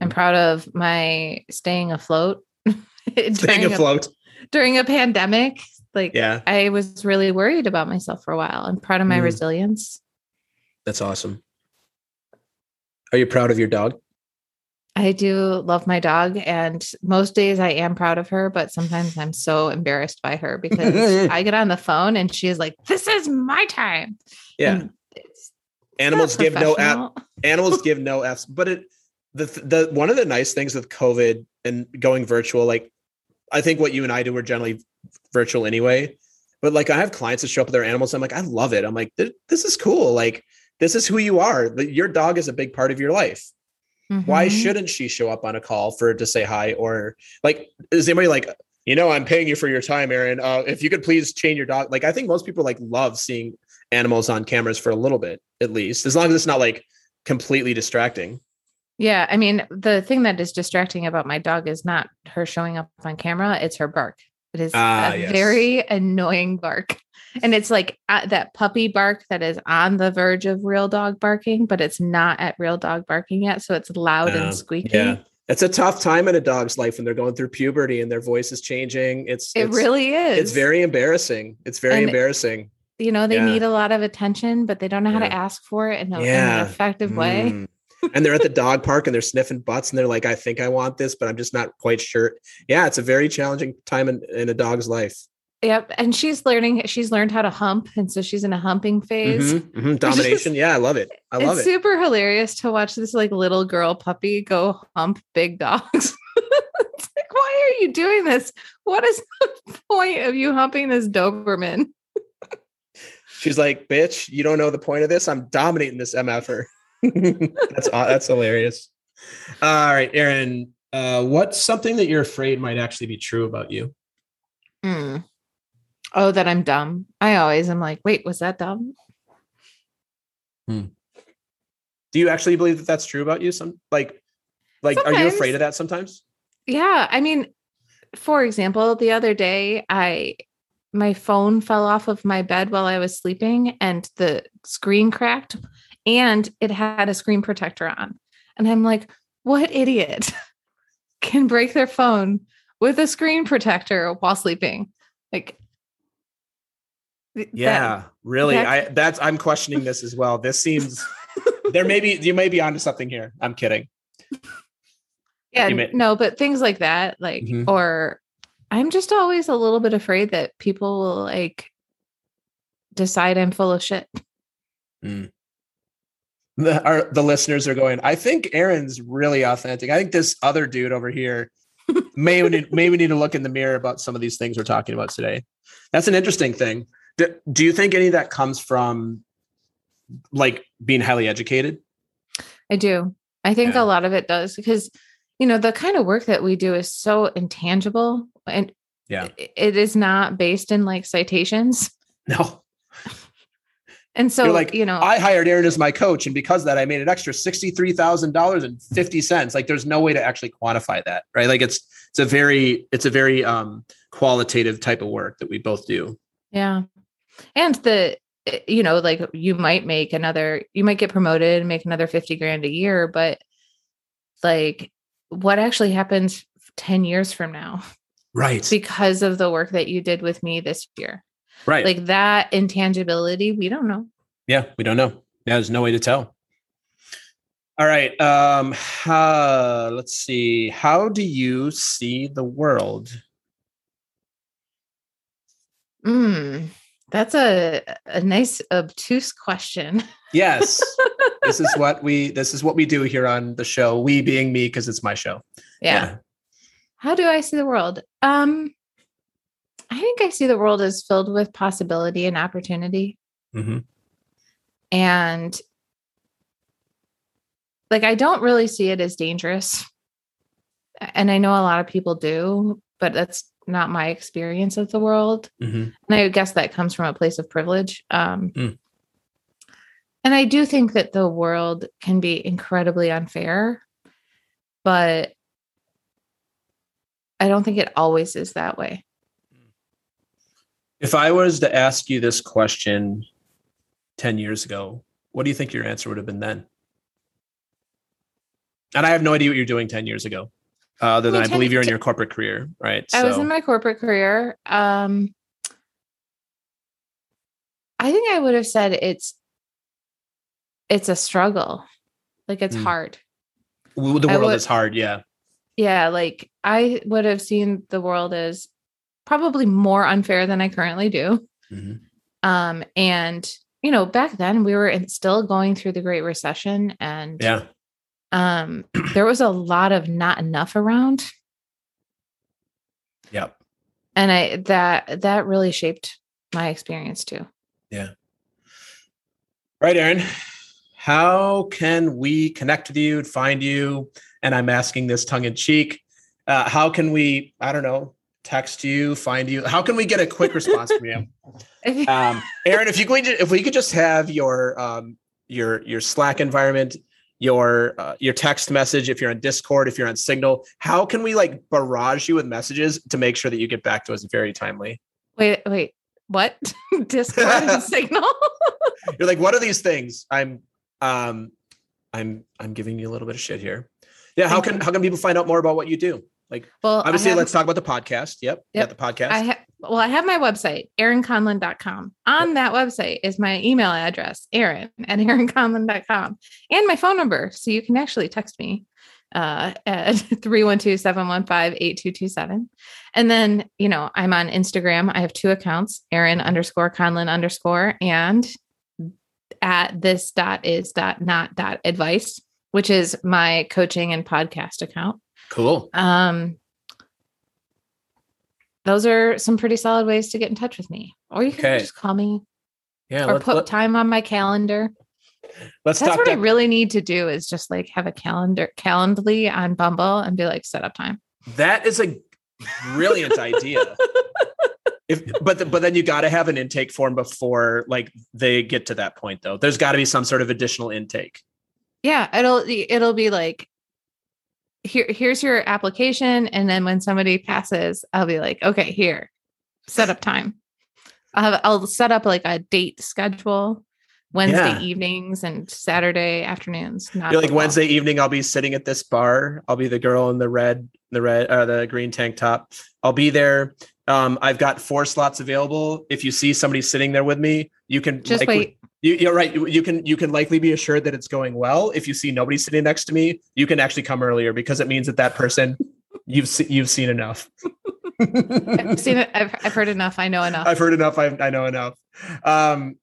i'm proud of my staying afloat Staying during, a, afloat. during a pandemic like Yeah, i was really worried about myself for a while i'm proud of my Mm. resilience that's awesome. Are you proud of your dog? I do love my dog, and most days I am proud of her, but sometimes I'm so embarrassed by her because I get on the phone and she is like, "This is my time." Yeah. It's Animals give no professional. animals give no f's but it the the one of the nice things with covid and going virtual like i think what you and i do were generally virtual anyway but like i have clients that show up with their animals i'm like i love it. I'm like this is cool like this is who you are your dog is a big part of your life. Why Mhm. shouldn't she show up on a call for to say hi or like is anybody like you know i'm paying you for your time erin uh, if you could please chain your dog like i think most people like love seeing animals on cameras for a little bit at least as long as it's not like completely distracting Yeah, I mean, the thing that is distracting about my dog is not her showing up on camera; it's her bark. It is Ah, a yes. very annoying bark, and it's like uh, that puppy bark that is on the verge of real dog barking, but it's not at real dog barking yet, so it's loud Um, and squeaky. yeah it's a tough time in a dog's life when they're going through puberty and their voice is changing it's It it's, really is. it's very embarrassing it's very And- embarrassing you know, they Yeah. need a lot of attention, but they don't know how to ask for it in, a, in an effective way. And they're at the dog park and they're sniffing butts and they're like, I think I want this, but I'm just not quite sure. Yeah, it's a very challenging time in, in a dog's life. Yep. And she's learning, she's learned how to hump. And so she's in a humping phase. Mhm, mhm. Domination. Yeah, I love it. I love it's it. super hilarious to watch this like little girl puppy go hump big dogs. it's like, why are you doing this? What is the point of you humping this Doberman? She's like, bitch, you don't know the point of this. I'm dominating this MFer. That's aw- that's hilarious. All right, Erin. Uh, what's something that you're afraid might actually be true about you? Hmm. Oh, that I'm dumb. I always am like, wait, was that dumb? Do you actually believe that that's true about you? Some like Like, are you afraid of that sometimes? Yeah, I mean, for example, the other day I my phone fell off of my bed while I was sleeping and the screen cracked and it had a screen protector on. And I'm like, what idiot can break their phone with a screen protector while sleeping? Like th- that- Yeah, really. that- I that's I'm questioning this as well. This seems there may be you may be onto something here. I'm kidding. yeah, may- no, but things like that, like, Mhm. or I'm just always a little bit afraid that people will like decide I'm full of shit. The, our, the listeners are going. I think Erin's really authentic. I think this other dude over here may we need, may we need to look in the mirror about some of these things we're talking about today. That's an interesting thing. Do, do you think any of that comes from like being highly educated? I do. I think Yeah. a lot of it does because, you know, the kind of work that we do is so intangible and Yeah. it is not based in like citations. No, And so, You're like, you know, I hired Erin as my coach, and because of that, I made an extra sixty-three thousand dollars and fifty cents. Like, there's no way to actually quantify that, right? Like, it's it's a very it's a very um qualitative type of work that we both do. yeah. And the, eh, you know, like you might make another, you might get promoted and make another 50 grand a year, but like what actually happens 10 years from now Right. because of the work that you did with me this year? Right. Like that intangibility, we don't know. yeah, we don't know. Yeah, there's no way to tell. All right. Um, uh, let's see. How do you see the world? Mm, that's a a nice obtuse question. Yes. this is what we this is what we do here on the show. We being me, because it's my show. Yeah. How do I see the world? Um I think I see the world as filled with possibility and opportunity. Mhm. and like I don't really see it as dangerous. And I know a lot of people do, but that's not my experience of the world. Mhm. And I guess that comes from a place of privilege. Um, Mm. And I do think that the world can be incredibly unfair, but I don't think it always is that way. If I was to ask you this question 10 years ago, what do you think your answer would have been then? And I have no idea what you're doing 10 years ago, uh, other than Well, I believe you're in your corporate career, right? I was in my corporate career. Um, I think I would have said it's it's a struggle. Like it's Mm. hard. The world would- is hard. Yeah. Yeah, like I would have seen the world as probably more unfair than I currently do. Mhm. Um, and you know, back then we were still going through the Great Recession, and Yeah. um, there was a lot of not enough around, Yep. and I that that really shaped my experience too. Yeah. Right, Erin. How can we connect with you find you? And I'm asking this tongue in cheek. Uh, how can we, I don't know, text you, find you? How can we get a quick response from you? um, Erin, if you could, if we could just have your um, your your Slack environment, your uh, your text message, if you're on Discord, if you're on Signal, how can we like barrage you with messages to make sure that you get back to us very timely? wait, wait, what? Discord and Signal? You're like, what are these things? I'm um, I'm I'm giving you a little bit of shit here. Yeah, how can how can people find out more about what you do? Well, Obviously, have- let's talk about the podcast. Yep, Yep. yeah, the podcast. I ha- well, I have my website, erinconlon.com. On that website is my email address, erin at erinconlon.com, and my phone number. So you can actually text me uh, at 312 715 8227. And then, you know, I'm on Instagram. I have two accounts, Erin underscore Conlon underscore and at this dot is dot not dot advice, which is my coaching and podcast account. Cool. Um, those are some pretty solid ways to get in touch with me. Or you can Okay. just call me Yeah, or put let, time on my calendar. Let's That's what I really need to do is just like have a calendar calendly on Bumble and be like set up time. that is a brilliant idea. If, but the, but then you got to have an intake form before like they get to that point though. There's got to be some sort of additional intake. Yeah, it'll it'll be like here here's your application and then when somebody passes i'll be like okay here set up time i'll, have, I'll set up like a date schedule wednesday Yeah. evenings and saturday afternoons not You're like. Wednesday evening. I'll be sitting at this bar. I'll be the girl in the red, the red, uh, the green tank top. I'll be there. Um, I've got four slots available. If you see somebody sitting there with me, you can just likely- wait You, you're right. You you can you can likely be assured that it's going well. If you see nobody sitting next to me, you can actually come earlier because it means that that person you've se- you've seen enough. i've seen it I've, I've heard enough i know enough I've heard enough. I, I know enough. Um,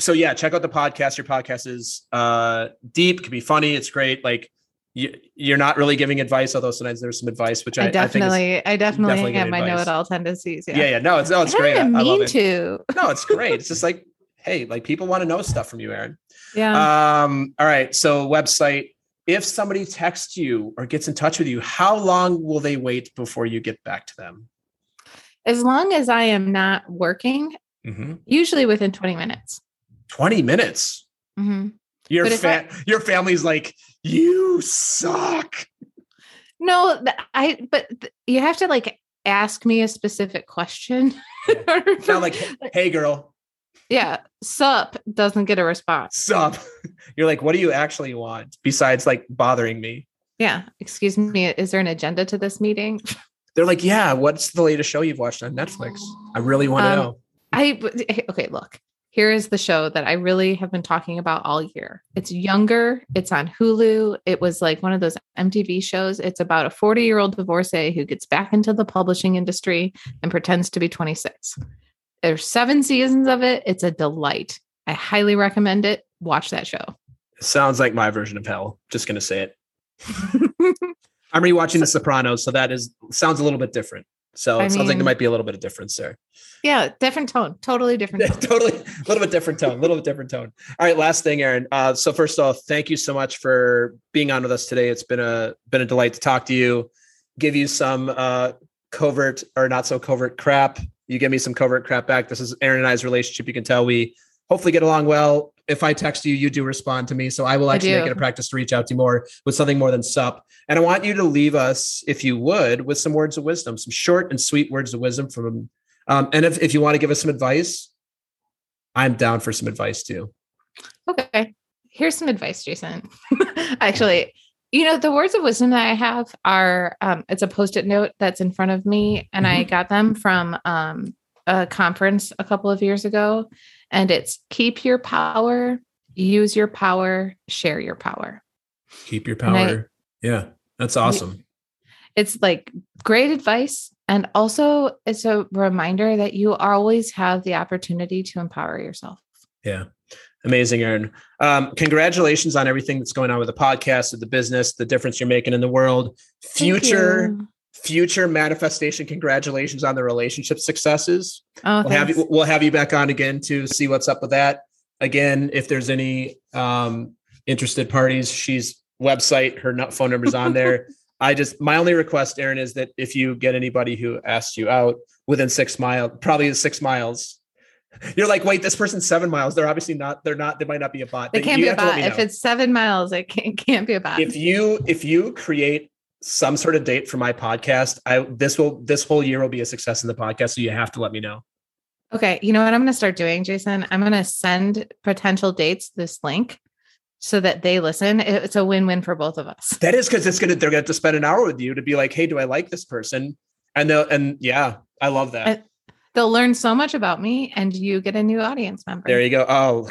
so yeah, check out the podcast. Your podcast is uh, deep, can be funny. It's great. Like you, you're not really giving advice, although sometimes there's some advice, which I, I I think is, definitely, I definitely, definitely have my know-it-all tendencies. Yeah, yeah, yeah. No, it's no, it's I great. I, don't I even love mean it. to. No, it's great. It's just like, hey, like people want to know stuff from you, Erin. Yeah, Um, all right. So website. If somebody texts you or gets in touch with you, how long will they wait before you get back to them? as long as I am not working, usually within twenty minutes. 20 minutes. Mhm. Your fa- your family's like, you suck. No, I. But you have to like ask me a specific question. in order It's for- not like, hey girl, yeah, sup doesn't get a response. sup. You're like, what do you actually want besides like bothering me? Yeah, excuse me. Is there an agenda to this meeting? They're like, yeah, what's the latest show you've watched on Netflix? I really want to Um, know. I okay, look. Here is the show that I really have been talking about all year. It's younger, it's on Hulu. It was like one of those MTV shows. It's about a 40-year-old divorcee who gets back into the publishing industry and pretends to be 26. There's 7 seasons of it. It's a delight. I highly recommend it. Watch that show. Sounds like my version of hell. Just gonna say it. I'm rewatching The Sopranos, so that is sounds a little bit different. So it I sounds like there might be a little bit of difference there. yeah, different tone. Totally different tone. totally a little bit different tone a little bit different tone all right last thing erin uh, so first off thank you so much for being on with us today it's been a been a delight to talk to you give you some uh covert or not so covert crap you give me some covert crap back this is erin and i's relationship you can tell we hopefully get along well if i text you you do respond to me so i will I actually make it a practice to reach out to you more with something more than sup and i want you to leave us if you would with some words of wisdom some short and sweet words of wisdom from um, and if, if you want to give us some advice I'm down for some advice too. Okay. Here's some advice, Jason. Actually, you know, the words of wisdom that I have are um, it's a post-it note that's in front of me, and I got them from um, a conference a couple of years ago. And it's keep your power, use your power, share your power. Keep your And I- power. yeah, that's awesome. It's like great advice. And also, it's a reminder that you always have the opportunity to empower yourself. Yeah. Amazing, Erin. Um, congratulations on everything that's going on with the podcast, with the business, the difference you're making in the world. Future, future manifestation. Congratulations on the relationship successes. Oh, we'll have you we'll have you back on again to see what's up with that. Again, if there's any um, interested parties, she's website, her phone number's on there. I just my only request, Erin, is that if you get anybody who asks you out within six miles, probably six miles, you're like, wait, this person's seven miles. They're obviously not. They're not. They might not be a bot. But can't you be a to bot. If it's seven miles, it can't, can't be a bot. if you if you create some sort of date for my podcast, I this will this whole year will be a success in the podcast. So you have to let me know. okay, you know what I'm going to start doing, Jason? I'm going to send potential dates this link so that they listen. It's a win-win for both of us. That is because it's gonna they're gonna have to spend an hour with you to be like, hey, do I like this person? And they'll and yeah, I love that. And- They'll learn so much about me, and you get a new audience member. there you go. Oh,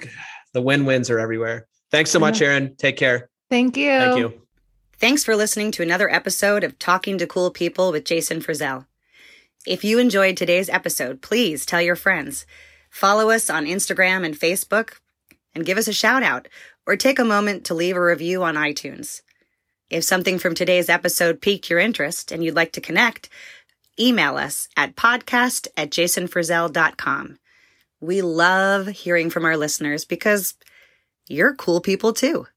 the win-wins are everywhere. Thanks so much, Erin. Take care. Thank you. Thank you. Thanks for listening to another episode of Talking to Cool People with Jason Frazell. If you enjoyed today's episode, please tell your friends. Follow us on Instagram and Facebook and give us a shout out or take a moment to leave a review on iTunes. If something from today's episode piqued your interest and you'd like to connect, email us at podcast at jasonfrazell.com. We love hearing from our listeners because you're cool people too.